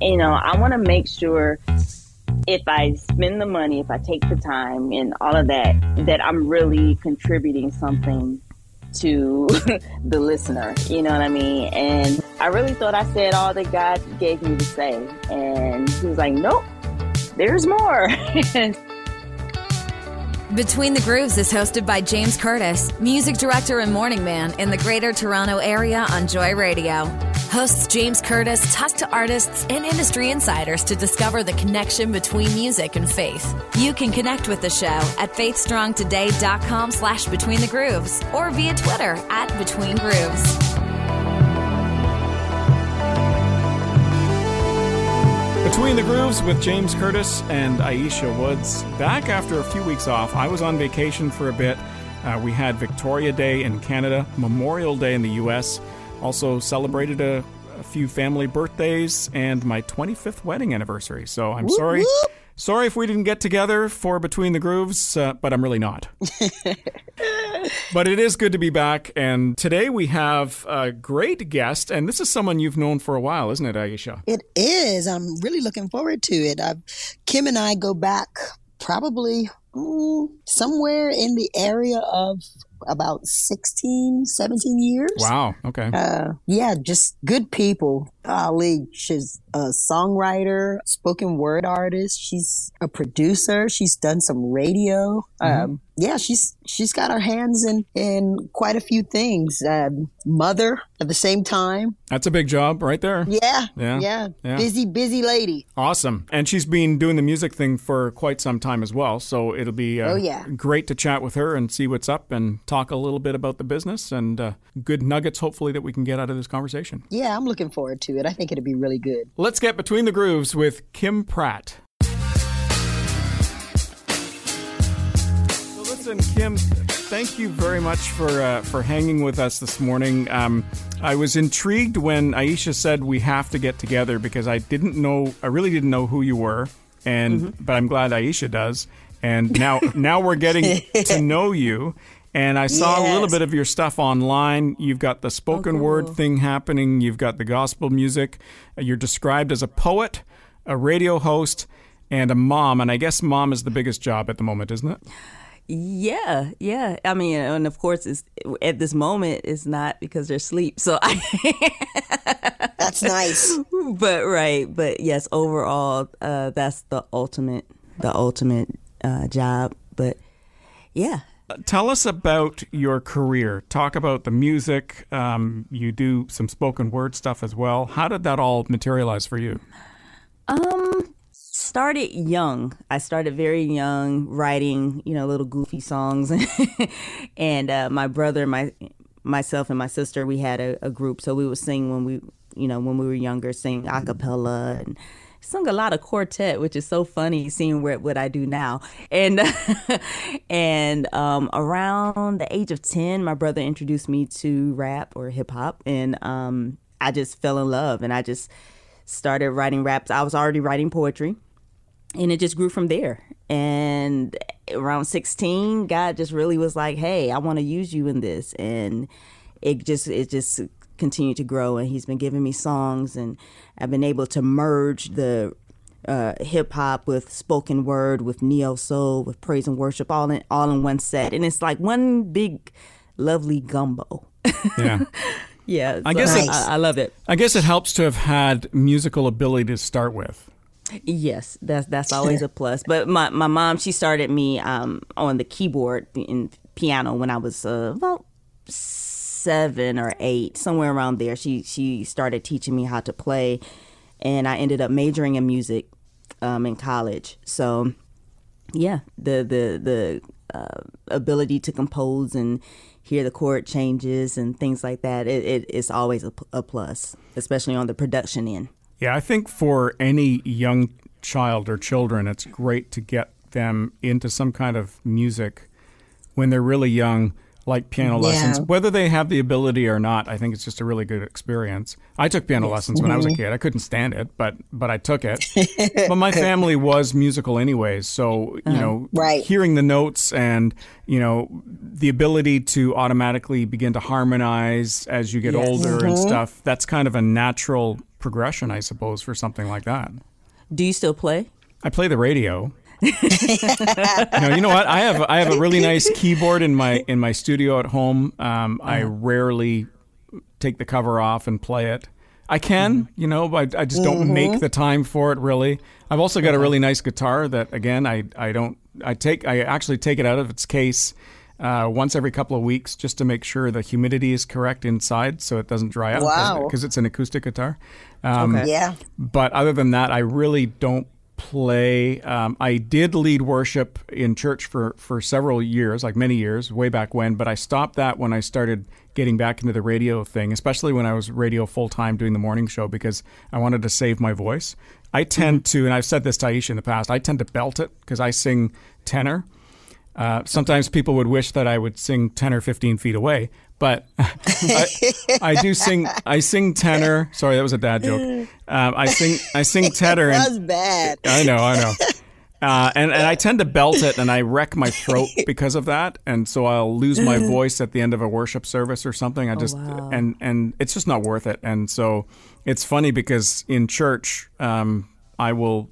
you know, I want to make sure if I spend the money, if I take the time and all of that, that I'm really contributing something to the listener. You know what I mean? And I really thought I said all that God gave me to say. And he was like, nope, there's more. Between the Grooves is hosted by James Curtis, music director and morning man in the greater Toronto area on Joy Radio. Hosts James Curtis talk to artists and industry insiders to discover the connection between music and faith. You can connect with the show at faithstrongtoday.com slash between the grooves or via Twitter at between grooves. Between the Grooves with James Curtis and Aisha Woods. Back after a few weeks off, I was on vacation for a bit. Uh, we had Victoria Day in Canada, Memorial Day in the US, also celebrated a, a few family birthdays and my 25th wedding anniversary. So I'm Whoop, sorry. whoop. Sorry if we didn't get together for Between the Grooves, uh, but I'm really not. but it is good to be back. And today we have a great guest, and this is someone you've known for a while, isn't it, Aisha? It is. I'm really looking forward to it. I've, Kim and I go back probably mm, somewhere in the area of about 16, 17 years. Wow. Okay. Uh, yeah, just good people. Ali, she's a songwriter, spoken word artist. She's a producer. She's done some radio. Um, yeah, she's she's got her hands in in quite a few things. Um, mother at the same time. That's a big job right there. Yeah, Yeah, yeah, yeah. busy, busy lady. Awesome. And she's been doing the music thing for quite some time as well. So it'll be uh, Oh, yeah. great to chat with her and see what's up and talk a little bit about the business and uh, good nuggets, hopefully, that we can get out of this conversation. Yeah, I'm looking forward to it. I think it'll be really good. Let's get between the grooves with Kim Pratt. So listen, Kim, thank you very much for uh, for hanging with us this morning. Um, I was intrigued when Aisha said we have to get together because I didn't know, I really didn't know who you were, and but I'm glad Aisha does. And now now we're getting to know you. And I saw a little bit of your stuff online. You've got the spoken word thing happening. You've got the gospel music. You're described as a poet, a radio host, and a mom. And I guess mom is the biggest job at the moment, isn't it? Yeah, yeah. I mean, and of course, it's at this moment, it's not because they're asleep. So I, That's nice. but right, but yes, overall, uh, that's the ultimate, the ultimate uh, job. But yeah, Tell us about your career. Talk about the music. Um, you do some spoken word stuff as well. How did that all materialize for you? Um, started young. I started very young, writing, you know, little goofy songs, and uh, my brother, my myself, and my sister, we had a, a group, so we would sing when we, you know, when we were younger, sing a cappella and. Sung a lot of quartet, which is so funny seeing what, what I do now. And and um, around the age of ten, my brother introduced me to rap or hip hop, and um, I just fell in love. And I just started writing raps. I was already writing poetry, and it just grew from there. And around 16, God just really was like, "Hey, I want to use you in this," and it just it just continued to grow. And He's been giving me songs, and I've been able to merge the uh, hip hop with spoken word, with neo soul, with praise and worship, all in all in one set, and it's like one big, lovely gumbo. Yeah. yeah, I so guess it- I, I love it. I guess it helps to have had musical ability to start with. Yes, that's that's always a plus. But my, my mom, she started me um, on the keyboard in piano when I was uh, about seven or eight, somewhere around there. She she started teaching me how to play, and I ended up majoring in music um, in college. So yeah, the the the uh, ability to compose and hear the chord changes and things like that, it, it it's always a plus, especially on the production end. Yeah, I think for any young child or children, it's great to get them into some kind of music when they're really young, like piano Yeah. lessons, whether they have the ability or not. I think it's just a really good experience. I took piano lessons when I was a mm-hmm. kid. I couldn't stand it, but but I took it. but my family was musical anyways, so you uh, know, Right. hearing the notes and you know the ability to automatically begin to harmonize as you get Yes. older and mm-hmm. stuff. That's kind of a natural progression, I suppose, for something like that. Do you still play? I play the radio. No, you know what? I have I have a really nice keyboard in my in my studio at home. Um, I rarely take the cover off and play it. I can, you know, but I just don't make the time for it really. I've also got a really nice guitar that again I I don't I take I actually take it out of its case uh, once every couple of weeks just to make sure the humidity is correct inside so it doesn't dry out Wow. because it's an acoustic guitar. Um, Okay. Yeah. but other than that, I really don't play. Um, I did lead worship in church for, for several years, like many years, way back when, but I stopped that when I started getting back into the radio thing, especially when I was radio full time doing the morning show because I wanted to save my voice. I tend to, and I've said this to Aisha in the past, I tend to belt it because I sing tenor. Uh, sometimes people would wish that I would sing 10 or 15 feet away, but I, I do sing. I sing tenor. Sorry, that was a dad joke. Um, I sing. I sing tenor. That's And, bad. I know. I know. Uh, and and I tend to belt it, and I wreck my throat because of that, and so I'll lose my voice at the end of a worship service or something. I just wow. and and it's just not worth it. And so it's funny because in church, um, I will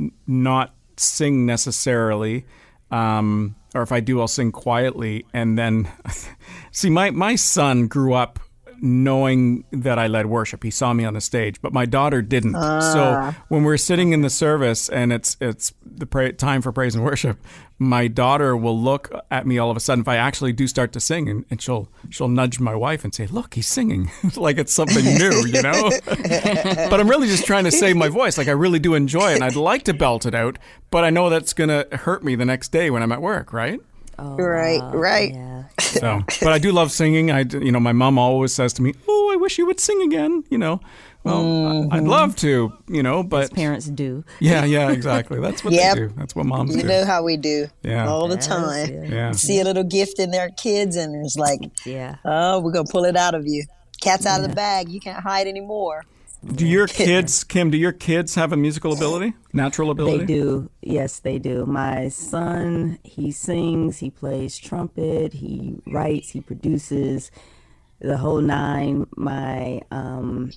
n- not sing necessarily, um, or if I do, I'll sing quietly. And then, see, my my son grew up knowing that I led worship. He saw me on the stage, but my daughter didn't. So ah. when we're sitting in the service and it's it's the pra- time for praise and worship, my daughter will look at me all of a sudden if I actually do start to sing, and, and she'll she'll nudge my wife and say, "Look, he's singing," like it's something new, you know. but I'm really just trying to save my voice. Like I really do enjoy it, and I'd like to belt it out, but I know that's gonna hurt me the next day when I'm at work, right? Oh, right, right. Yeah. So, but I do love singing. I, you know, my mom always says to me, "Oh, I wish you would sing again." You know, well, I- I'd love to, you know, but Parents do. yeah, yeah, exactly. That's what Yep. they do. That's what moms You do. know how we do Yeah. all the Yes, time. yeah. yeah. See a little gift in their kids, and it's like, Yeah. oh, we're gonna pull it out of you. Cat's out of the bag. You can't hide anymore. Do your kids, Kim? Do your kids have a musical ability, natural ability? They do. Yes, they do. My son, he sings, he plays trumpet, he writes, he produces the whole nine. My um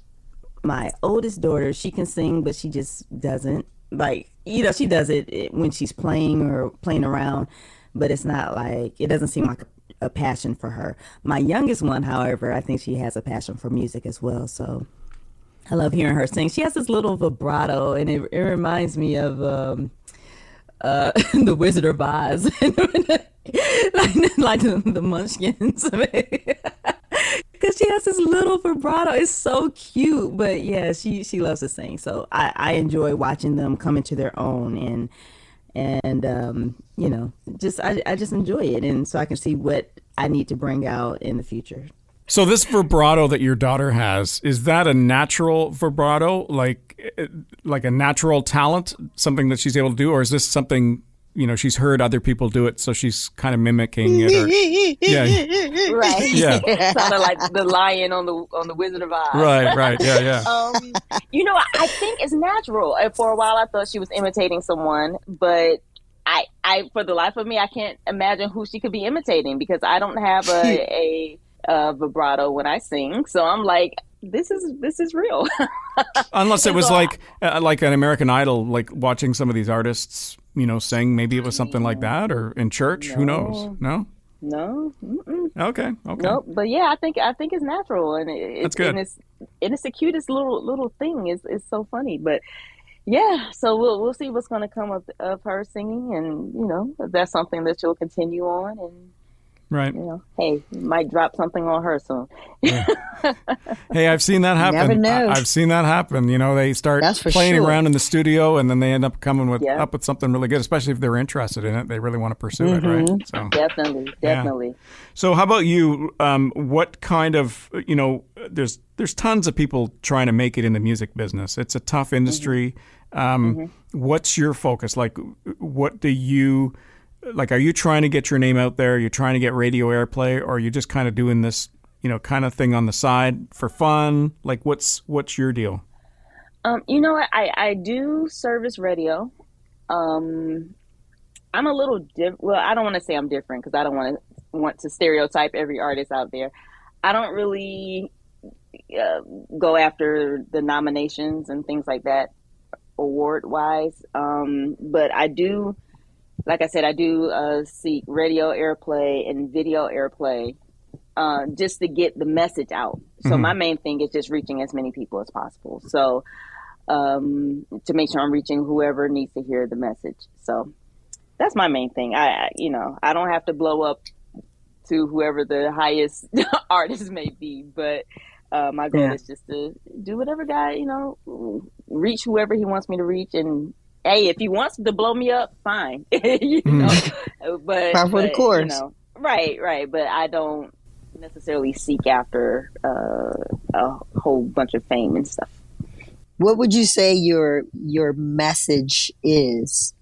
my oldest daughter, she can sing, but she just doesn't like you know, she does it when she's playing or playing around, but it's not like it doesn't seem like a, a passion for her. My youngest one, however, I think she has a passion for music as well, so I love hearing her sing. She has this little vibrato, and it, it reminds me of um, uh, the Wizard of Oz, like, like the, the Munchkins. Because she has this little vibrato. It's so cute. But yeah, she she loves to sing. So I, I enjoy watching them come into their own and and um, you know just I, I just enjoy it, and so I can see what I need to bring out in the future. So this vibrato that your daughter has is that a natural vibrato, like eh, like a natural talent, something that she's able to do, or is this something you know she's heard other people do it, so she's kind of mimicking it? Or, yeah, Right. Yeah. Sounded like the lion on the on the Wizard of Oz. right, right, yeah, yeah. Um, you know, I, I think it's natural. And For a while, I thought she was imitating someone, but I, I, for the life of me, I can't imagine who she could be imitating because I don't have a, a, uh vibrato when I sing. So I'm like, this is this is real. Unless it was So- like uh, like an American Idol, like watching some of these artists, you know, sing. Maybe it was something like that, or in church. Who knows? No. no, mm-mm, Okay. Okay. nope. But yeah, I think I think it's natural, and it, it's good. And it's and it's the cutest little little thing. It's it's so funny, but. Yeah, so we'll we'll see what's going to come of, of her singing, and you know if that's something that she'll continue on, and Right. you know, hey, might drop something on her soon. Hey, I've seen that happen. never know. I, have seen that happen. You know, they start playing sure. around in the studio, and then they end up coming with Yeah. up with something really good. Especially if they're interested in it, they really want to pursue it, Mm-hmm. right? So, Definitely, definitely. so how about you? Um, what kind of you know? There's there's tons of people trying to make it in the music business. It's a tough industry. Um, What's your focus? Like, what do you like, are you trying to get your name out there? You're trying to get radio airplay, or are you just kind of doing this, you know, kind of thing on the side for fun? Like, what's what's your deal? Um, you know? I I do service radio. Um, I'm a little different. Well, I don't want to say I'm different because I don't want to want to stereotype every artist out there. I don't really uh, go after the nominations and things like that award wise. Um, but I do, like I said, I do uh, seek radio airplay and video airplay uh, just to get the message out. So Mhm. my main thing is just reaching as many people as possible. So um, to make sure I'm reaching whoever needs to hear the message. So that's my main thing. I, I you know, I don't have to blow up to whoever the highest artist may be, but uh, my goal Yeah. is just to do whatever guy, you know, reach whoever he wants me to reach. And hey, if he wants to blow me up, fine, you know. But, Par for the course. You know, right, right. But I don't necessarily seek after uh, a whole bunch of fame and stuff. What would you say your your message is?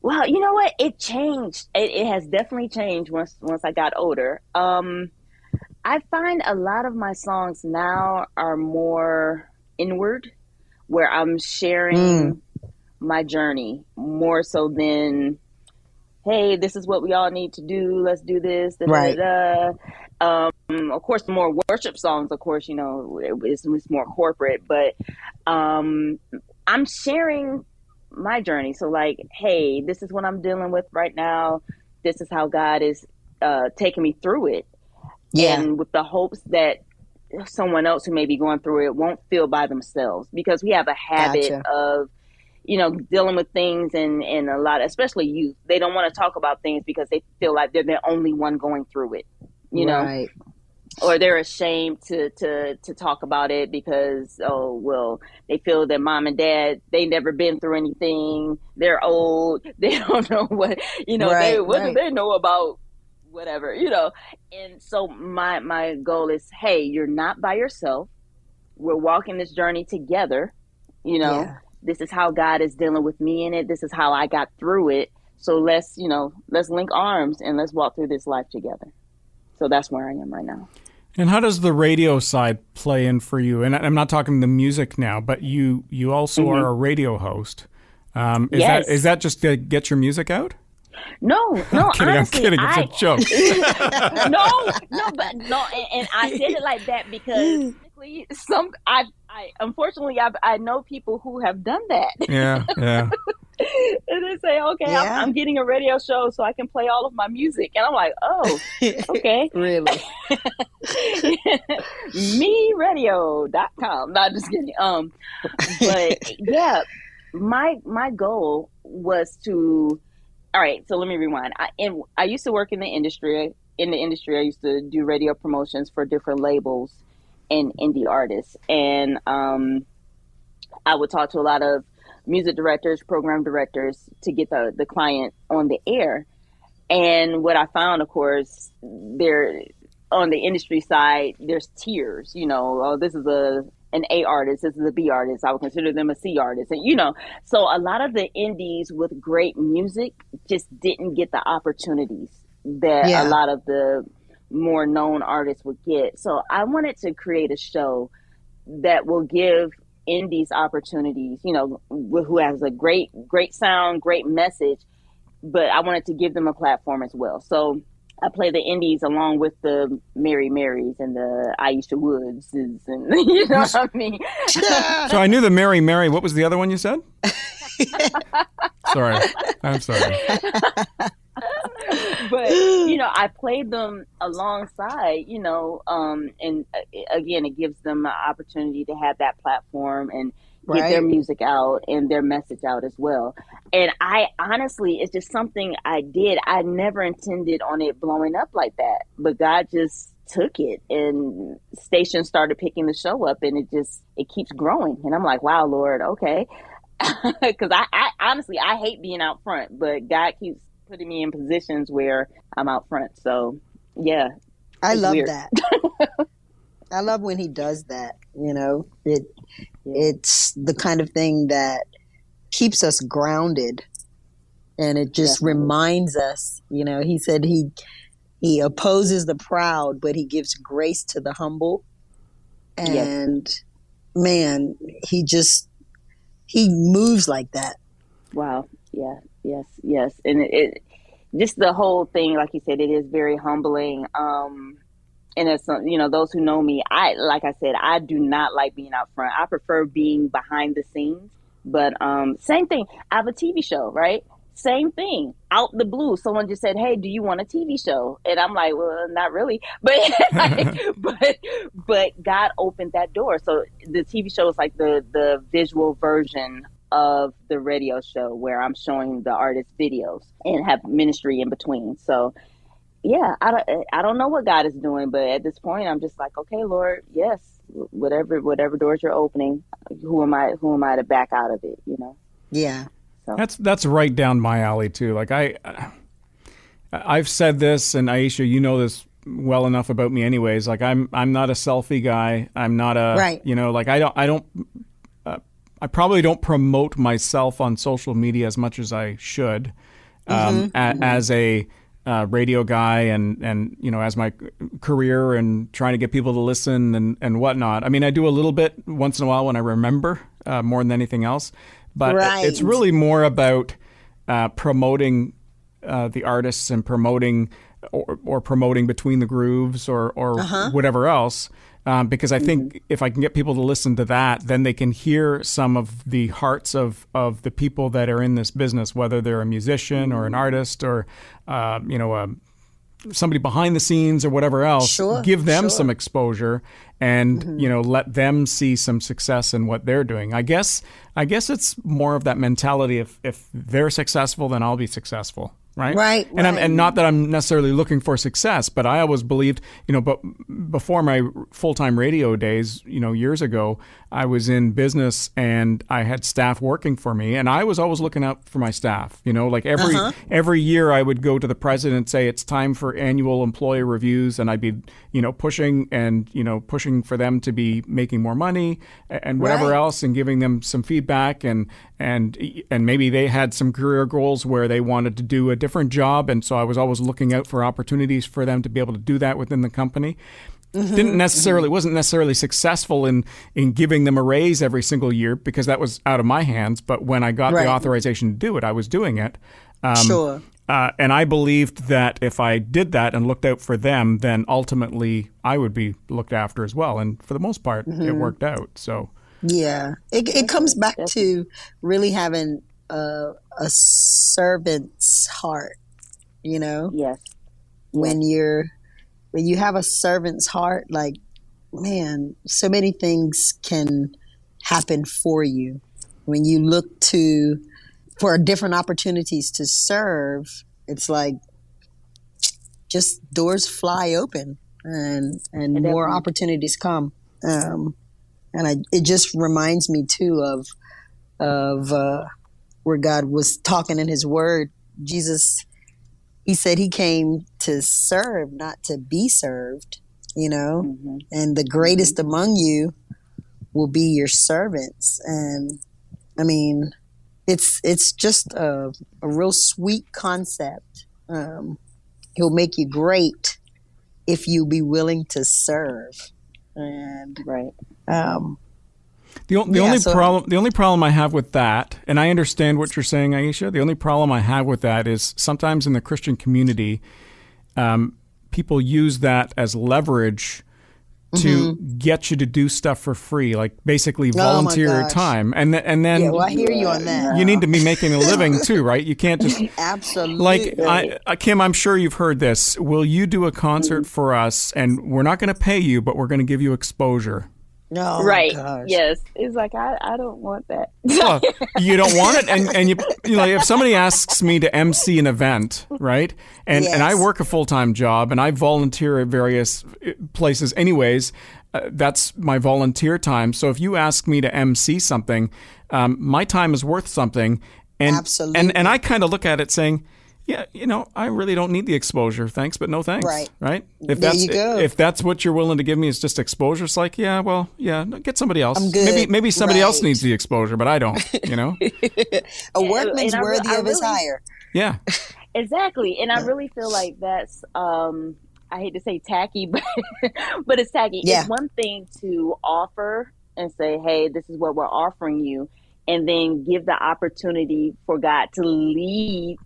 Well, you know what? It changed. It, it has definitely changed once once I got older. Um, I find a lot of my songs now are more inward, where I'm sharing Mm. My journey more so than, hey, this is what we all need to do. Let's do this. Da, Right. da, da. Um, of course, more worship songs, of course, you know, it's, it's more corporate, but um, I'm sharing my journey. So, like, hey, this is what I'm dealing with right now. This is how God is uh, taking me through it. Yeah, And with the hopes that someone else who may be going through it won't feel by themselves because we have a habit Gotcha. of, you know, dealing with things and, and a lot, especially youth, they don't want to talk about things because they feel like they're the only one going through it, you know? right. or they're ashamed to to to talk about it because oh well they feel that mom and dad they never been through anything they're old they don't know what you know they what right. do they know about whatever you know and so my my goal is hey you're not by yourself we're walking this journey together you know Yeah. This is how god is dealing with me in it this is how i got through it so let's you know let's link arms and let's walk through this life together so that's where i am right now And how does the radio side play in for you? And I- I'm not talking the music now, but you you also Mhm. are a radio host. Um, is Yes. that is that just to get your music out? No, no, I'm kidding. honestly, I'm kidding. It's a joke. no, no, but no, and, and I said it like that because some I, I unfortunately I, I know people who have done that, yeah, yeah. and they say, okay, I'm, I'm getting a radio show so I can play all of my music, and I'm like, oh, okay, really? meradio.com. Not just kidding. Um, but yeah, my my goal was to. All right, so let me rewind. I in, I used to work in the industry. In the industry, I used to do radio promotions for different labels and indie artists, and um, I would talk to a lot of music directors, program directors to get the the client on the air. And what I found, of course, there on the industry side, there's tiers. You know, oh, this is a an A artist, this is a B artist. I would consider them a C artist, and you know, so a lot of the indies with great music just didn't get the opportunities that Yeah. a lot of the more known artists would get. So I wanted to create a show that will give indies opportunities. You know, who has a great great sound, great message, but I wanted to give them a platform as well. So I play the indies along with the Mary Marys and the Aisha Woods and you know what I mean. So I knew the Mary Mary. What was the other one you said? sorry, I'm sorry. but you know, I played them alongside, you know, um, and uh, again, it gives them an opportunity to have that platform and get their music out and their message out as well. And I honestly, it's just something I did. I never intended on it blowing up like that, but God just took it and stations started picking the show up and it just it keeps growing and i'm like wow lord okay because I, I honestly i hate being out front but god keeps putting me in positions where i'm out front so yeah I love weird. that. I love when he does that. You know, it it's the kind of thing that keeps us grounded and it just Definitely. reminds us. You know, he said he he opposes the proud, but he gives grace to the humble. Yes. And man, he just he moves like that. Wow. Yeah. Yes. Yes. And it, it just the whole thing, like you said, it is very humbling. Um, and it's you know those who know me, I like I said, I do not like being out front. I prefer being behind the scenes. But um, same thing. I have a TV show, right? Same thing. Out the blue, someone just said, "Hey, do you want a TV show?" And I'm like, "Well, not really." But but but God opened that door. So the TV show is like the the visual version of the radio show where I'm showing the artist videos and have ministry in between. So yeah, I don't I don't know what God is doing, but at this point I'm just like, okay, Lord, yes, whatever whatever doors you're opening, who am I who am I to back out of it, you know? Yeah. That's that's right down my alley too. Like I, I've said this, and Aisha, you know this well enough about me, anyways. Like I'm I'm not a selfie guy. I'm not a Right. You know, like I don't I don't. I probably don't promote myself on social media as much as I should, um, a, as a uh, radio guy and and you know as my career and trying to get people to listen and and whatnot. I mean, I do a little bit once in a while when I remember uh, more than anything else, but Right. it's really more about uh, promoting uh, the artists and promoting or, or promoting between the grooves or or whatever else. Um, because I think if I can get people to listen to that, then they can hear some of the hearts of, of the people that are in this business, whether they're a musician or an artist or uh, you know a, somebody behind the scenes or whatever else. Sure, give them sure. some exposure and you know let them see some success in what they're doing. I guess I guess it's more of that mentality. If if they're successful, then I'll be successful. Right, Right, and I'm, and not that I'm necessarily looking for success, but I always believed, you know, but before my full time radio days, you know, years ago, I was in business and I had staff working for me, and I was always looking out for my staff. You know, like every uh-huh. every year, I would go to the president and say it's time for annual employee reviews, and I'd be, you know, pushing and you know pushing for them to be making more money and whatever Right. else, and giving them some feedback and and and maybe they had some career goals where they wanted to do a different job, and so I was always looking out for opportunities for them to be able to do that within the company. Didn't necessarily wasn't necessarily successful in in giving them a raise every single year because that was out of my hands. But when I got Right. the authorization to do it, I was doing it. Um, Sure. Uh, and I believed that if I did that and looked out for them, then ultimately I would be looked after as well. And for the most part, it worked out. So Yeah, it it comes back to really having a, a servant's heart. You know, Yes. when you're when you have a servant's heart, like man, so many things can happen for you when you look to for different opportunities to serve. It's like just doors fly open and and more opportunities come. Um, and I, it just reminds me too of of uh, where God was talking in His Word. Jesus, He said He came to serve, not to be served. You know, hmm and the greatest among you will be your servants. And I mean, it's it's just a, a real sweet concept. Um, he'll make you great if you be willing to serve. And Right. um, The, the Yeah, only so- problem the only problem I have with that, and I understand what you're saying, Aisha. The only problem I have with that is sometimes in the Christian community, um, people use that as leverage to get you to do stuff for free, like basically Mm-hmm. Oh volunteer your time, and th- and then yeah, well, I hear you on that. you need to be making a living too, right? You can't just Absolutely. like I, I, Kim. I'm sure you've heard this. Will you do a concert Mm-hmm. for us, and we're not going to pay you, but we're going to give you exposure? No, right. Oh Gosh. Yes. It's like I, I don't want that. Well, you don't want it, and, and you, you know, if somebody asks me to MC an event, right, and and I work a full time job, and I volunteer at various uh, places, anyways. Uh, that's my volunteer time. So if you ask me to MC something, um, my time is worth something, and Absolutely. and and I kind of look at it saying. Yeah, you know, I really don't need the exposure. Thanks, but no thanks. Right. Right. If There that's you go. if that's what you're willing to give me is just exposure, it's like, yeah, well, yeah, get somebody else. I'm good. Maybe maybe somebody else needs the exposure, but I don't. You know. A workman's and I re- worthy I of his hire. Yeah. Exactly. And I really feel like that's um I hate to say tacky, but but it's tacky. Yeah. It's one thing to offer and say, "Hey, this is what we're offering you," and then give the opportunity for God to lead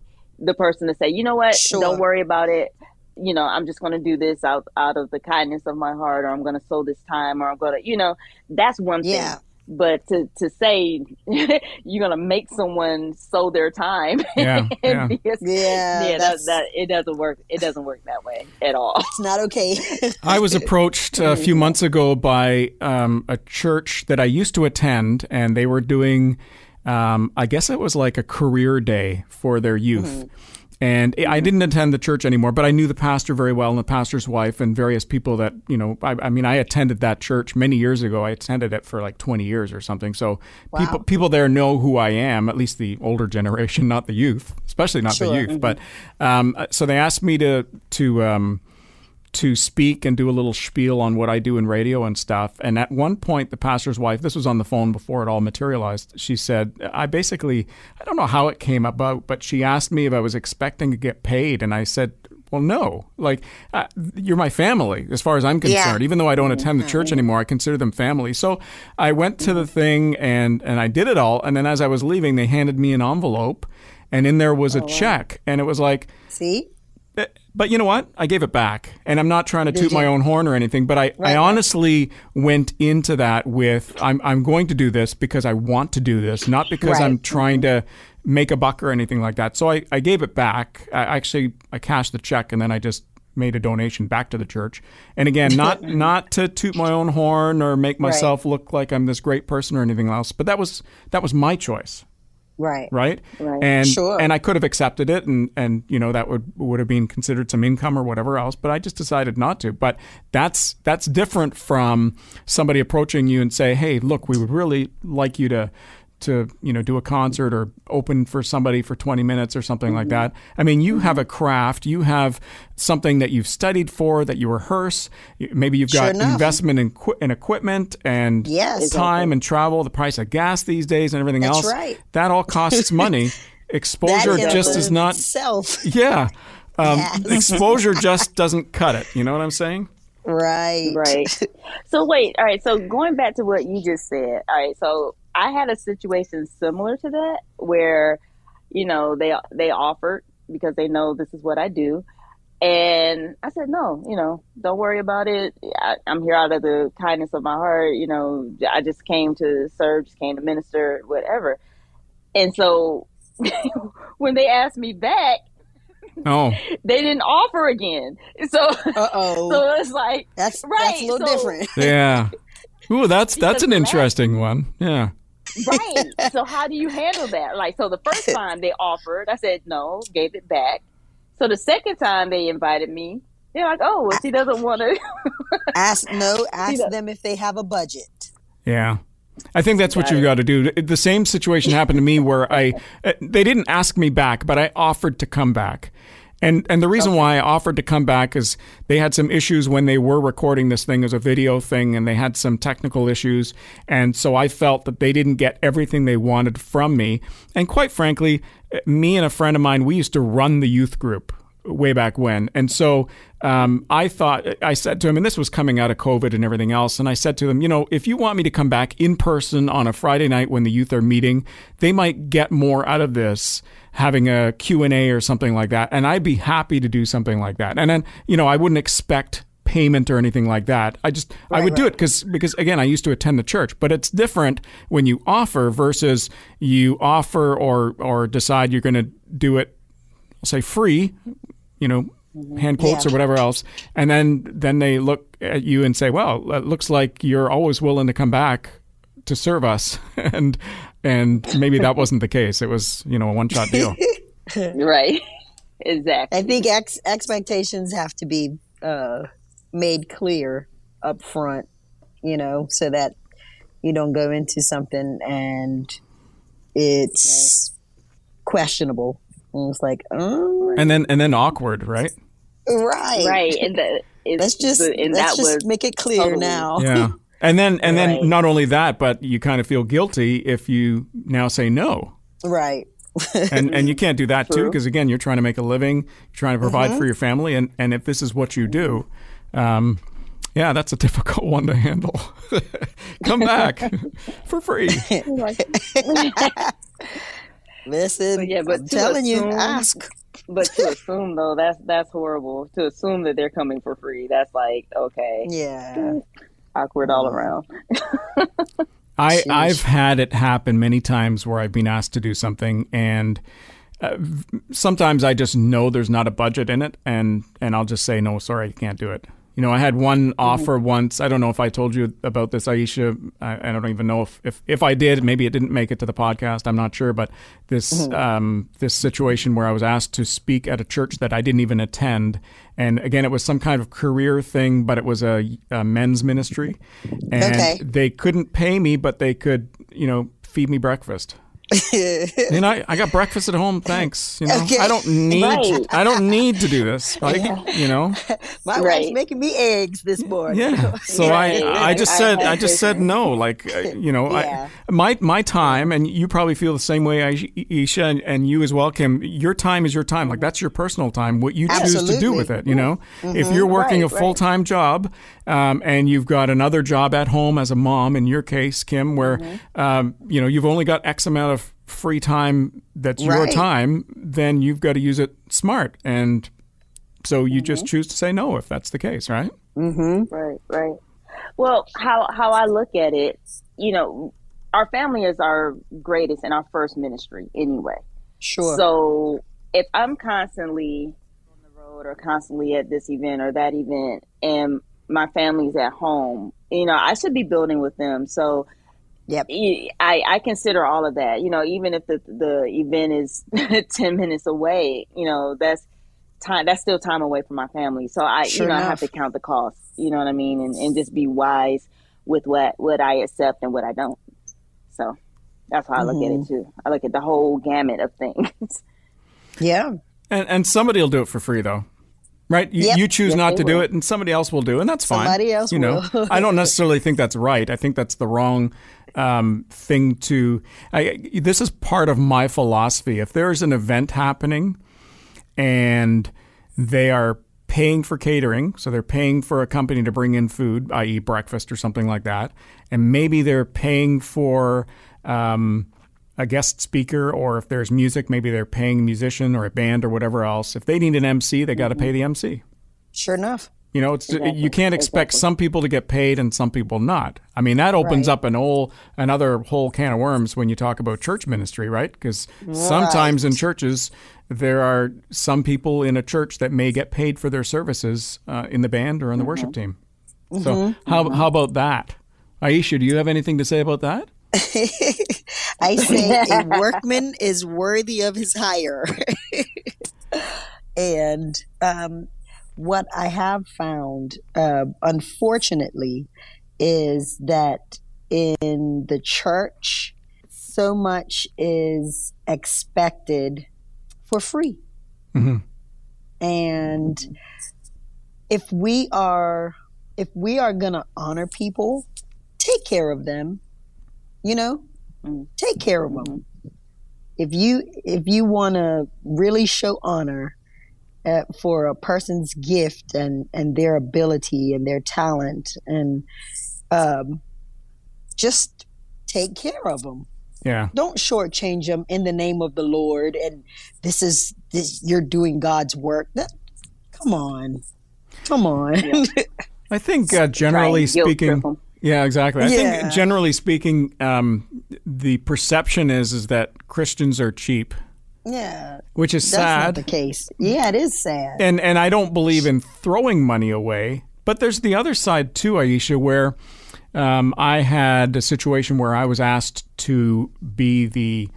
the person to say, "You know what? Sure. Don't worry about it. You know, I'm just going to do this out out of the kindness of my heart, or I'm going to sow this time, or I'm going to, you know, that's one Yeah. thing." But to, to say you're gonna make someone sow their time, Yeah, yeah. and be a- Yeah, yeah, that, that's- that it doesn't work. It doesn't work that way at all. It's not okay. I was approached a few months ago by um, a church that I used to attend, and they were doing, um, I guess it was like a career day for their youth. And I didn't attend the church anymore, but I knew the pastor very well and the pastor's wife and various people that, you know, I, I mean, I attended that church many years ago. I attended it for like 20 years or something. So people, people there know who I am, at least the older generation, not the youth, especially not the Sure. youth. But um, so they asked me to, to, um, to speak and do a little spiel on what I do in radio and stuff. And at one point, the pastor's wife, this was on the phone before it all materialized, she said, I basically, I don't know how it came about, but she asked me if I was expecting to get paid. And I said, well, no. Like, uh, you're my family as far as I'm Yeah. concerned. Even though I don't attend the church anymore, I consider them family. So I went to the thing and, and I did it all. And then as I was leaving, they handed me an envelope. And in there was a check. And it was like, See? Eh, but you know what? I gave it back. And I'm not trying to toot my own horn or anything, but I, I honestly went into that with I'm, I'm going to do this because I want to do this, not because Right. I'm trying to make a buck or anything like that. So I, I gave it back. I actually I cashed the check and then I just made a donation back to the church. And again, not not to toot my own horn or make myself look like I'm this great person or anything else, but that was that was my choice Right. right? Right. And Sure. and I could have accepted it, and and you know that would would have been considered some income or whatever else, but I just decided not to. But that's that's different from somebody approaching you and say, hey, look, we would really like you to. To you know, do a concert or open for somebody for twenty minutes or something like that. I mean, you have a craft, you have something that you've studied for, that you rehearse. Maybe you've got enough. investment in, in equipment and Yes. time and travel, the price of gas these days, and everything That's else. right. That all costs money. Exposure in just is not. Self. Yeah. Um, Yes. Exposure just doesn't cut it. You know what I'm saying? Right. Right. so wait, all right. So going back to what you just said, all right. So I had a situation similar to that where, you know, they they offered because they know this is what I do, and I said no. You know, don't worry about it. I, I'm here out of the kindness of my heart. You know, I just came to serve, just came to minister, whatever. And so when they asked me back, Oh, they didn't offer again. So Uh oh. so it's like That's right, that's a little so- different. yeah. Ooh, that's that's an interesting one. Yeah. Right. So how do you handle that? Like, so the first time they offered, I said no, gave it back. So the second time they invited me, they're like, oh, well, she doesn't want to. Ask no. Ask them if they have a budget. Yeah. I think that's what you've got to do. The same situation happened to me where I uh, they didn't ask me back, but I offered to come back. And and the reason why I offered to come back is they had some issues when they were recording this thing as a video thing and they had some technical issues. And so I felt that they didn't get everything they wanted from me. And quite frankly, me and a friend of mine we used to run the youth group way back when. And so um, I thought, I said to him, and this was coming out of COVID and everything else, and I said to them, you know, if you want me to come back in person on a Friday night when the youth are meeting, they might get more out of this having a Q&A or something like that. And I'd be happy to do something like that. And then, you know, I wouldn't expect payment or anything like that. I just I would do it because because again I used to attend the church, but it's different when you offer versus you offer or or decide you're going to do it say free, you know, hand quotes or whatever else, and then then they look at you and say, "Well, it looks like you're always willing to come back to serve us," and and maybe that wasn't the case. It was you know a one shot deal. right. Exactly. I think ex- expectations have to be uh, made clear up front, you know, so that you don't go into something and it's questionable. And it's like, oh, and then and then awkward, right? right, Right. And that is, Let's just and let's that just was make it clear totally- now. Yeah. And then and Right. then not only that, but you kind of feel guilty if you now say no. Right. and and you can't do that too because again, you're trying to make a living, you're trying to provide for your family, and and if this is what you do, um, yeah, that's a difficult one to handle. Come back for free. Listen, But yeah, but I'm to telling you, assume- ask. But to assume though, that's that's horrible. To assume that they're coming for free, that's like okay, Yeah. awkward all around. I Sheesh. I've had it happen many times where I've been asked to do something and. Uh, sometimes I just know there's not a budget in it, and and I'll just say no, sorry, I can't do it. You know, I had one offer once. I don't know if I told you about this, Aisha. I, I don't even know if, if if I did. Maybe it didn't make it to the podcast. I'm not sure. But this um, this situation where I was asked to speak at a church that I didn't even attend, and again, it was some kind of career thing, but it was a, a men's ministry, and Okay. they couldn't pay me, but they could, you know, feed me breakfast. you know, I, I got breakfast at home. Thanks. You know, Okay. I don't need. Right. I don't need to do this. Like, you know. My wife's making me eggs this morning. Yeah. So Right. I, I just I- said, I I just said no. Like, uh, you know, Yeah. I, my my time, and you probably feel the same way, Aish- Isha, and, and you as well, Kim. Your time is your time. Like that's your personal time. What you choose to do with it. You know, if you're working Right, a full time job, um, and you've got another job at home as a mom, in your case, Kim, where um, you know you've only got X amount of free time that's your time, then you've got to use it smart and. So you mm-hmm. just choose to say no if that's the case, right? Mm-hmm. Right, right. Well, how how I look at it, you know, our family is our greatest and our first ministry anyway. Sure. So if I'm constantly on the road or constantly at this event or that event and my family's at home, you know, I should be building with them. So Yep. I, I consider all of that, you know, even if the, the event is 10 minutes away, you know, that's time, that's still time away from my family. So I, Sure you know, I have to count the costs, you know what I mean? And, and just be wise with what, what I accept and what I don't. So that's how I look Mm-hmm. at it too. I look at the whole gamut of things. yeah. And and somebody will do it for free though. Right? You, Yep. you choose Yes, not to do it and somebody else will do it, and that's fine. Somebody else you know. will. I don't necessarily think that's right. I think that's the wrong um, thing to I, this is part of my philosophy. If there's an event happening and they are paying for catering, so they're paying for a company to bring in food, i.e., breakfast or something like that, and maybe they're paying for um, a guest speaker, or if there's music, maybe they're paying a musician or a band or whatever else. If they need an MC, they got to mm-hmm. pay the MC. Sure enough. You know, it's you can't expect some people to get paid and some people not. I mean, that opens Right. up an whole another whole can of worms when you talk about church ministry, right? Because sometimes in churches there are some people in a church that may get paid for their services uh, in the band or on the mm-hmm. worship team. So mm-hmm. how how about that, Aisha? Do you have anything to say about that? I say a workman is worthy of his hire. and um, what I have found, uh, unfortunately, is that in the church, so much is expected for free. Mhm. And if we are if we are going to honor people, take care of them. You know, take care of them. If you if you want to really show honor uh, for a person's gift and and their ability and their talent and um, just take care of them. Yeah. Don't shortchange them in the name of the Lord. And this is this you're doing God's work. That, come on, come on. I think uh, generally Try guilt speaking, trip 'em. Yeah, exactly. I Yeah. think generally speaking, um, the perception is is that Christians are cheap, yeah, which is that's sad. not the case. Yeah, it is sad. and and I don't believe in throwing money away. But there's the other side too, Aisha, where um, I had a situation where I was asked to be the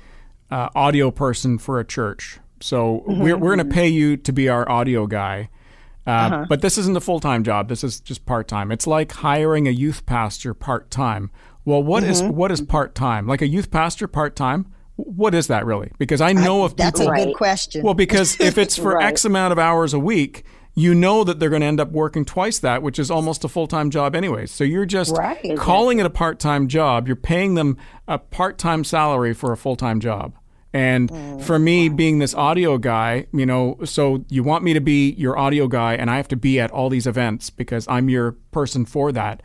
uh, audio person for a church. So we're we're going to pay you to be our audio guy. Uh, But this isn't a full time job. This is just part time. It's like hiring a youth pastor part time. Well, what is what is part time? Like a youth pastor part time? What is that really? Because I know of That's people. a good question. Well, because if it's for Right. X amount of hours a week, you know that they're going to end up working twice that, which is almost a full time job anyways. So you're just Right. calling it a part time job. You're paying them a part time salary for a full time job. And Mm. for me, being this audio guy, you know, so you want me to be your audio guy, and I have to be at all these events because I'm your person for that.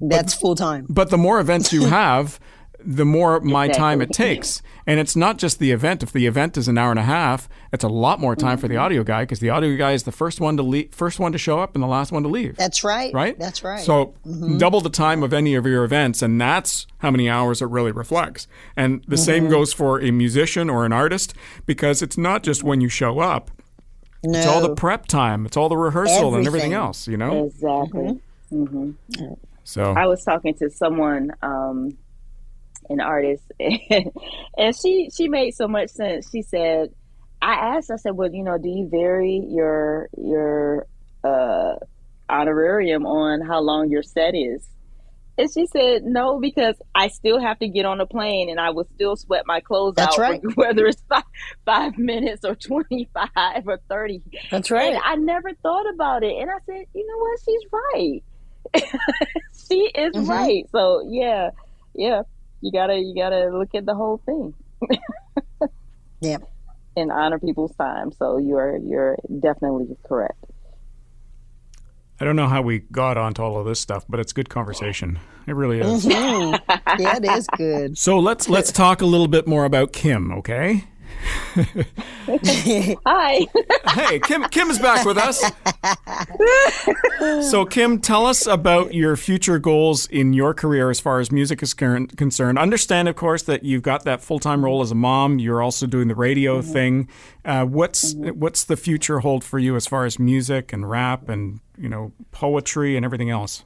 That's full time. But the more events you have, the more my time it takes. And it's not just the event. If the event is an hour and a half, it's a lot more time for the Mm-hmm. audio guy because the audio guy is the first one to leave, first one to show up and the last one to leave. That's right. right? That's right. So double the time of any of your events, and that's how many hours it really reflects. And the same Mm-hmm. goes for a musician or an artist because it's not just when you show up. no. It's all the prep time. It's all the rehearsal and everything Everything. else, you know? Exactly. So I was talking to someone, um, an artist, and she she made so much sense. She said, I asked, I said, well, you know, do you vary your your uh, honorarium on how long your set is? And she said, no, because I still have to get on a plane and I will still sweat my clothes That's out, right. whether it's five, five minutes or 25 or 30. That's right. And I never thought about it. And I said, you know what? She's right. she is Mhm. right. So yeah, yeah. You gotta you gotta look at the whole thing. Yeah. And honor people's time. So you're you're definitely correct. I don't know how we got onto all of this stuff, but it's good conversation. It really is. Mhm. yeah, it is good. So let's let's talk a little bit more about Kim, okay? Hi. Hey, Kim Kim is back with us. So Kim, tell us about your future goals in your career as far as music is concerned. Understand, of course, that you've got that full time role as a mom. You're also doing the radio thing. Uh, what's what's the future hold for you as far as music and rap and you know poetry and everything else?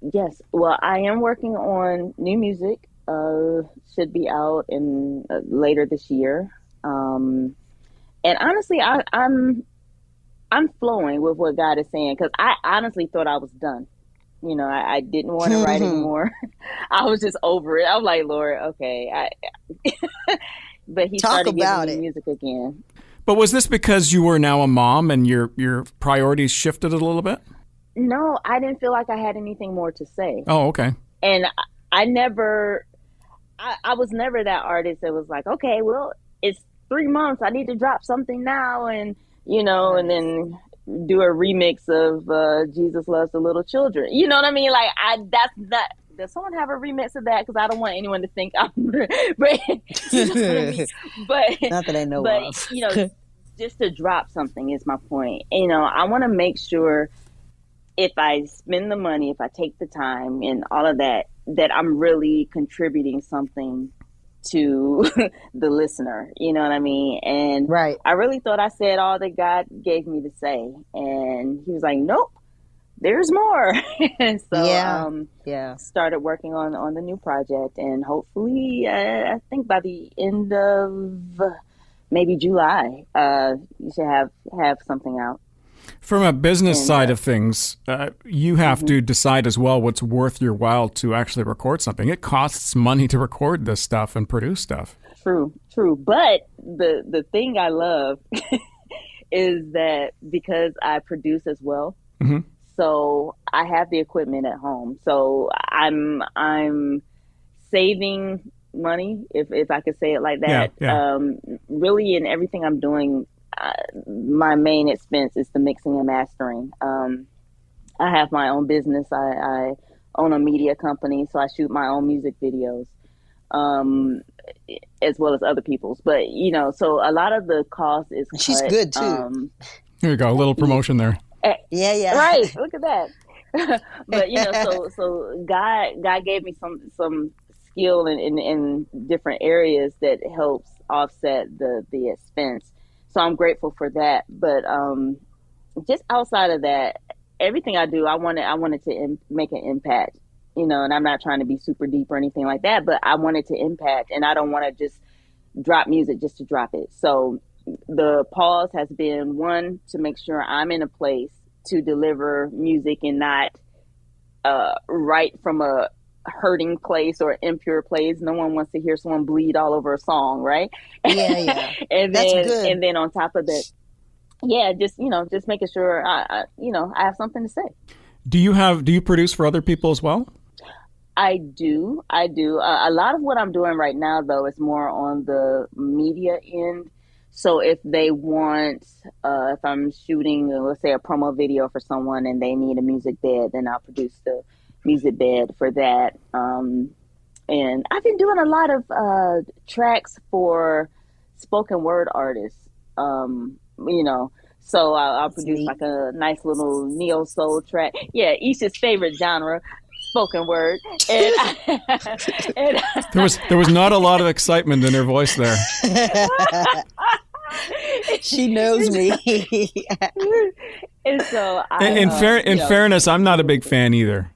Yes. Well, I am working on new music. Uh, should be out in uh, later this year. Um, and honestly, I, I'm I'm flowing with what God is saying because I honestly thought I was done. You know, I, I didn't want to write anymore. I was just over it. I was like, Lord, okay. I, but He Talk started giving about me music again. But was this because you were now a mom and your your priorities shifted a little bit? No, I didn't feel like I had anything more to say. Oh, okay. and I- I never, I, I was never that artist that was like, okay, well, it's three months. I need to drop something now, and you know, and then do a remix of uh, "Jesus Loves the Little Children." You know what I mean? Like, I that's not. Does someone have a remix of that? Because I don't want anyone to think I'm. but, you know I mean? but Not that I know but of. you know just to drop something is my point you know i want to make sure if i spend the money if i take the time and all of that that i'm really contributing something to the listener you know what i mean and Right. i really thought i said all that god gave me to say and he was like nope there's more and so Yeah. um Yeah. started working on on the new project and hopefully uh, i think by the end of maybe july uh you should have have something out From a business And, side uh, of things, uh, you have to decide as well what's worth your while to actually record something. It costs money to record this stuff and produce stuff. true true but the the thing i love is that because i produce as well Mhm. so i have the equipment at home so i'm i'm saving money if if i could say it like that Yeah, yeah. um really in everything i'm doing uh, my main expense is the mixing and mastering um i have my own business i i own a media company so i shoot my own music videos um as well as other people's but you know so a lot of the cost is She's cut, good, too. um, Here you go, a little promotion there. Yeah. Yeah. right look at that but you know so so god god gave me some some skill in, in in different areas that helps offset the the expense so i'm grateful for that. But um just outside of that everything i do i wanted i wanted to Im- make an impact you know and i'm not trying to be super deep or anything like that but i wanted to impact and i don't want to just drop music just to drop it. So the pause has been one to make sure i'm in a place to deliver music and not uh, write from a hurting place or impure place. No one wants to hear someone bleed all over a song, right? Yeah, yeah. and That's then good. and then on top of that, yeah, just you know, just making sure I, I you know I have something to say. Do you have do you produce for other people as well? I do. I do. Uh, a lot of what I'm doing right now, though, is more on the media end. So if they want, uh, if I'm shooting, let's say, a promo video for someone and they need a music bed, then I'll produce the music bed for that. Um, and I've been doing a lot of uh, tracks for spoken word artists. Um, you know, so I'll, I'll produce like a nice little neo soul track. Yeah, Aisha's favorite genre, spoken word. And, and there was there was not a lot of excitement in her voice there. she knows me. and so, I, in, in, uh, fair, in fairness, I'm not a big fan either.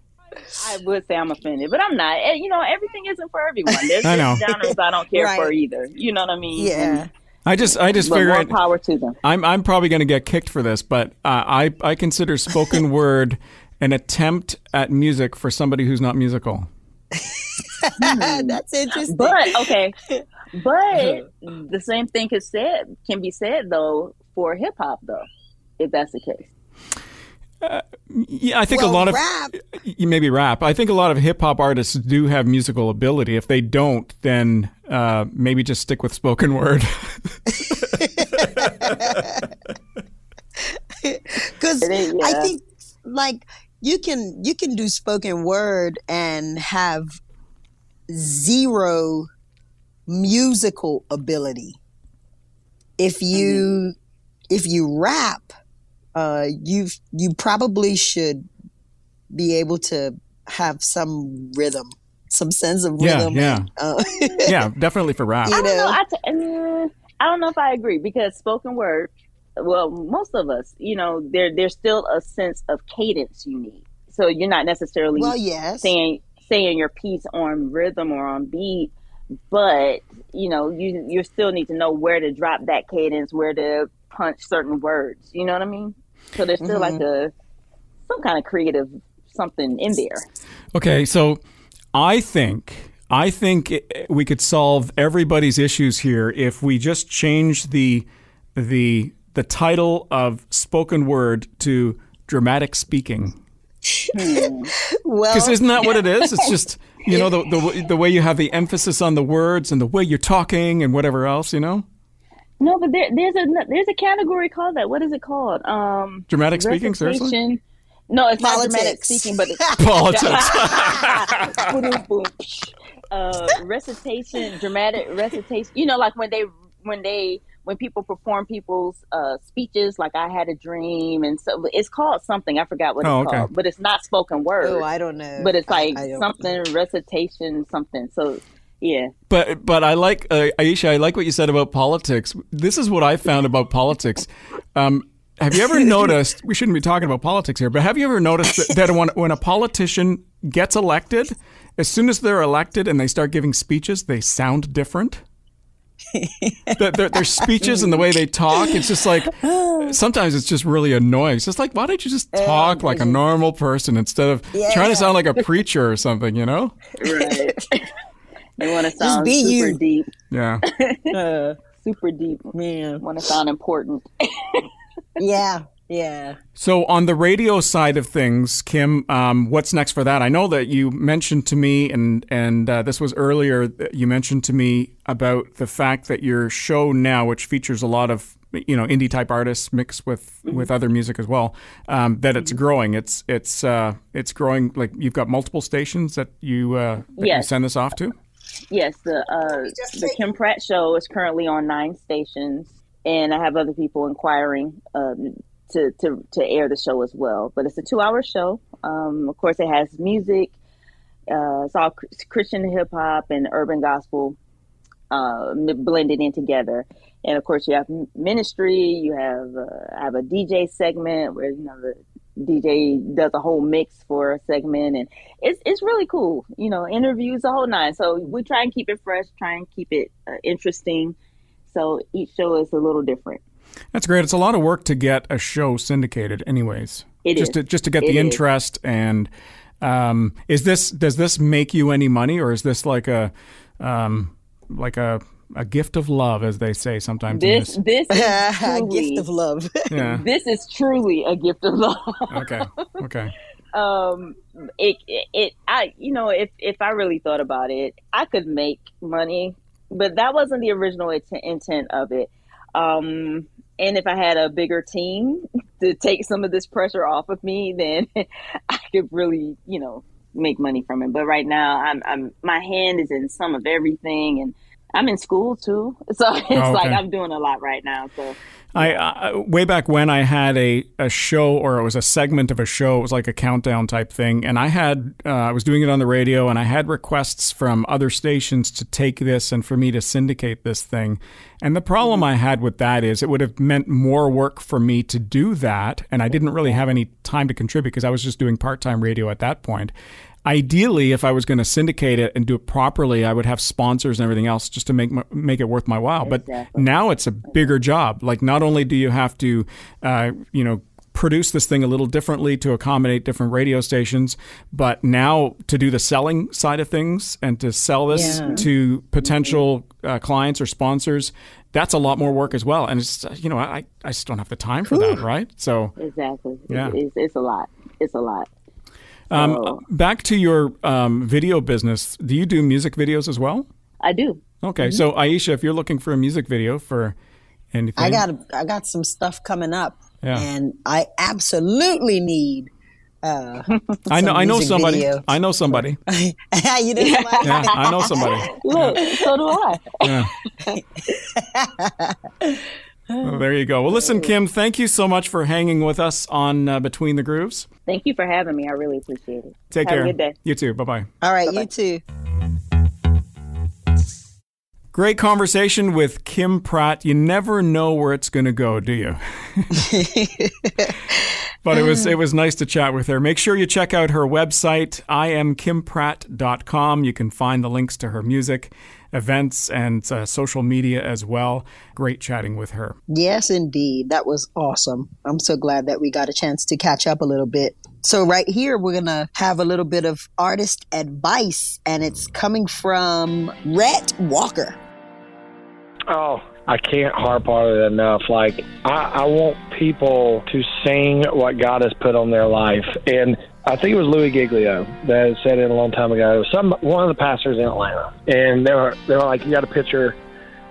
I would say I'm offended, but I'm not. You know, everything isn't for everyone. There's I know. genres I don't care right. for either. You know what I mean? Yeah. I just, I just figure more power to them. I'm, I'm probably going to get kicked for this, but uh, I, I consider spoken word an attempt at music for somebody who's not musical. That's interesting. But okay, but the same thing can said can be said though for hip hop though, if that's the case. Uh, yeah, I think well, a lot of rap. You maybe rap. I think a lot of hip hop artists do have musical ability. If they don't, then uh, maybe just stick with spoken word. Because yeah. I think, like, you can you can do spoken word and have zero musical ability. If you mm-hmm. if you rap, uh, you you probably should be able to have some rhythm, some sense of rhythm. Yeah, yeah, uh, yeah, definitely for rap. You know? I don't know. I, t- mm, I don't know if I agree because spoken word well, most of us, you know, there there's still a sense of cadence you need. So you're not necessarily well, yes. saying saying your piece on rhythm or on beat, but you know, you you still need to know where to drop that cadence, where to punch certain words. You know what I mean? So there's still mm-hmm. like a some kind of creative something in there. Okay, so I think I think we could solve everybody's issues here if we just change the the the title of spoken word to dramatic speaking. well, because isn't that what it is? It's just you know the, the the way you have the emphasis on the words and the way you're talking and whatever else, you know. No, but there, there's a there's a category called that. What is it called? Um, dramatic speaking. Seriously. No, it's Politics. not dramatic speaking, but it's politics. uh, recitation, dramatic recitation. You know, like when they when they when people perform people's uh, speeches, like I had a dream, and so it's called something. I forgot what oh, it's okay. called, but it's not spoken word. Oh, I don't know. But it's like I, I something know. recitation, something. So yeah. But but I like uh, Aisha. I like what you said about politics. This is what I found about politics. Um, have you ever noticed? We shouldn't be talking about politics here, but have you ever noticed that, that when when a politician gets elected, as soon as they're elected and they start giving speeches, they sound different their, their, speeches and the way they talk, it's just like sometimes it's just really annoying. It's just like, why don't you just talk like a normal person instead of yeah. trying to sound like a preacher or something, you know? Right. They want to sound super you. deep. Yeah. Uh, super deep. Man. Want to sound important. yeah. Yeah. So on the radio side of things, Kim, um, what's next for that? I know that you mentioned to me, and and uh, this was earlier. You mentioned to me about the fact that your show now, which features a lot of you know indie type artists mixed with mm-hmm. with other music as well, um, that it's mm-hmm. growing. It's it's uh, it's growing. Like you've got multiple stations that you uh, that yes. you send this off to. Yes, the uh, the Kim Pratt show is currently on nine stations, and I have other people inquiring. Um, to, to, to air the show as well. But it's a two hour show. Um, of course, it has music. Uh, it's all Christian hip hop and urban gospel uh, blended in together. And of course, you have ministry. You have uh, I have a DJ segment where you know the DJ does a whole mix for a segment, and it's it's really cool. You know, interviews the whole nine. So we try and keep it fresh, try and keep it uh, interesting. So each show is a little different. That's great. It's a lot of work to get a show syndicated, anyways. It just is. to just to get it the is. interest and um, is this does this make you any money or is this like a um, like a a gift of love, as they say sometimes. This this, this is a gift of love. yeah. This is truly a gift of love. okay. Okay. um, it, it, it, I, you know, if if I really thought about it, I could make money, but that wasn't the original intent of it. Um, and if I had a bigger team to take some of this pressure off of me, then I could really, you know, make money from it. But right now, I'm, I'm my hand is in some of everything, and I'm in school too, so it's oh, okay. like I'm doing a lot right now. So I uh, way back when I had a, a show or it was a segment of a show. It was like a countdown type thing, and I had uh, I was doing it on the radio, and I had requests from other stations to take this and for me to syndicate this thing. And the problem mm-hmm. I had with that is it would have meant more work for me to do that, and I didn't really have any time to contribute because I was just doing part time radio at that point ideally, if I was going to syndicate it and do it properly, I would have sponsors and everything else just to make make it worth my while. Exactly. But now it's a bigger job. Like not only do you have to, uh, you know. Produce this thing a little differently to accommodate different radio stations, but now to do the selling side of things and to sell this yeah. to potential uh, clients or sponsors, that's a lot more work as well. And it's you know I I just don't have the time for that, right? So exactly, yeah, it's, it's a lot. It's a lot. Um, oh. Back to your um, video business. Do you do music videos as well? I do. Okay, mm-hmm. so Aisha, if you're looking for a music video for anything, I got I got some stuff coming up, yeah. and I absolutely need. Uh, I know. I know somebody. Video. I know somebody. you know somebody? Yeah, I know somebody. Look, so do I. Yeah. Well, there you go. Well, listen, Kim, thank you so much for hanging with us on uh, Between the Grooves. Thank you for having me. I really appreciate it. Take Have care. A good day. You too. Bye bye. All right, Bye-bye. you too. Great conversation with Kim Pratt. You never know where it's going to go, do you? but it was it was nice to chat with her. Make sure you check out her website, iamkimpratt.com. You can find the links to her music events and uh, social media as well. Great chatting with her. Yes, indeed. That was awesome. I'm so glad that we got a chance to catch up a little bit. So, right here, we're going to have a little bit of artist advice, and it's coming from Rhett Walker. Oh, I can't harp on it enough. Like, I, I want people to sing what God has put on their life. And I think it was Louie Giglio that said it a long time ago. Some one of the pastors in Atlanta, and they were they were like, you got to picture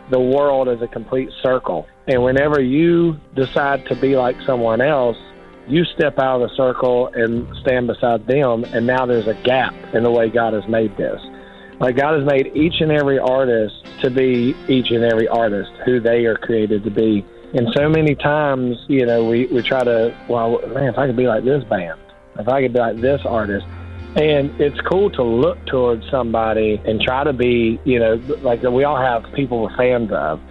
the world as a complete circle, and whenever you decide to be like someone else, you step out of the circle and stand beside them, and now there's a gap in the way God has made this. Like God has made each and every artist to be each and every artist who they are created to be. And so many times, you know, we, we try to, well, man, if I could be like this band, if I could be like this artist. And it's cool to look towards somebody and try to be, you know, like we all have people we're fans of.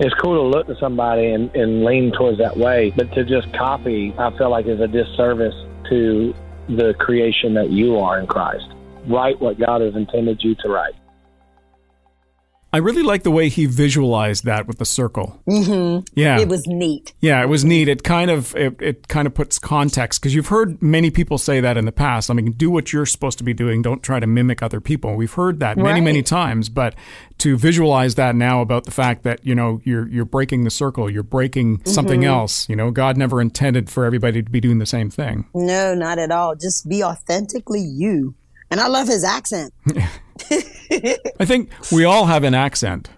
It's cool to look to somebody and, and lean towards that way, but to just copy, I feel like is a disservice to the creation that you are in Christ. Write what God has intended you to write. I really like the way he visualized that with the circle. Mm-hmm. Yeah, it was neat. Yeah, it was neat. It kind of it, it kind of puts context because you've heard many people say that in the past. I mean, do what you're supposed to be doing. Don't try to mimic other people. We've heard that many right. many times. But to visualize that now about the fact that you know you're you're breaking the circle, you're breaking mm-hmm. something else. You know, God never intended for everybody to be doing the same thing. No, not at all. Just be authentically you. And I love his accent. I think we all have an accent,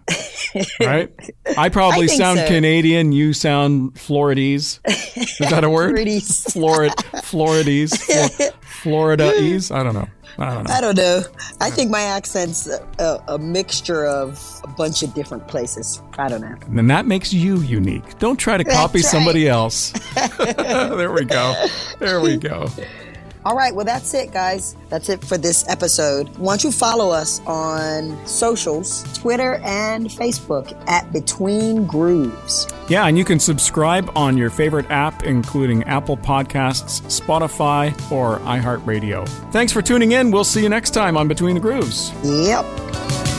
right? I probably I sound so. Canadian. You sound Floridese. Is that a word? Florid, Floridese. Floridaese. I don't know. I don't know. I don't know. I think my accent's a, a, mixture of a bunch of different places. I don't know. And then that makes you unique. Don't try to copy right. somebody else. there we go. There we go. All right, well, that's it, guys. That's it for this episode. Why don't you follow us on socials, Twitter and Facebook at Between Grooves. Yeah, and you can subscribe on your favorite app, including Apple Podcasts, Spotify, or iHeartRadio. Thanks for tuning in. We'll see you next time on Between the Grooves. Yep.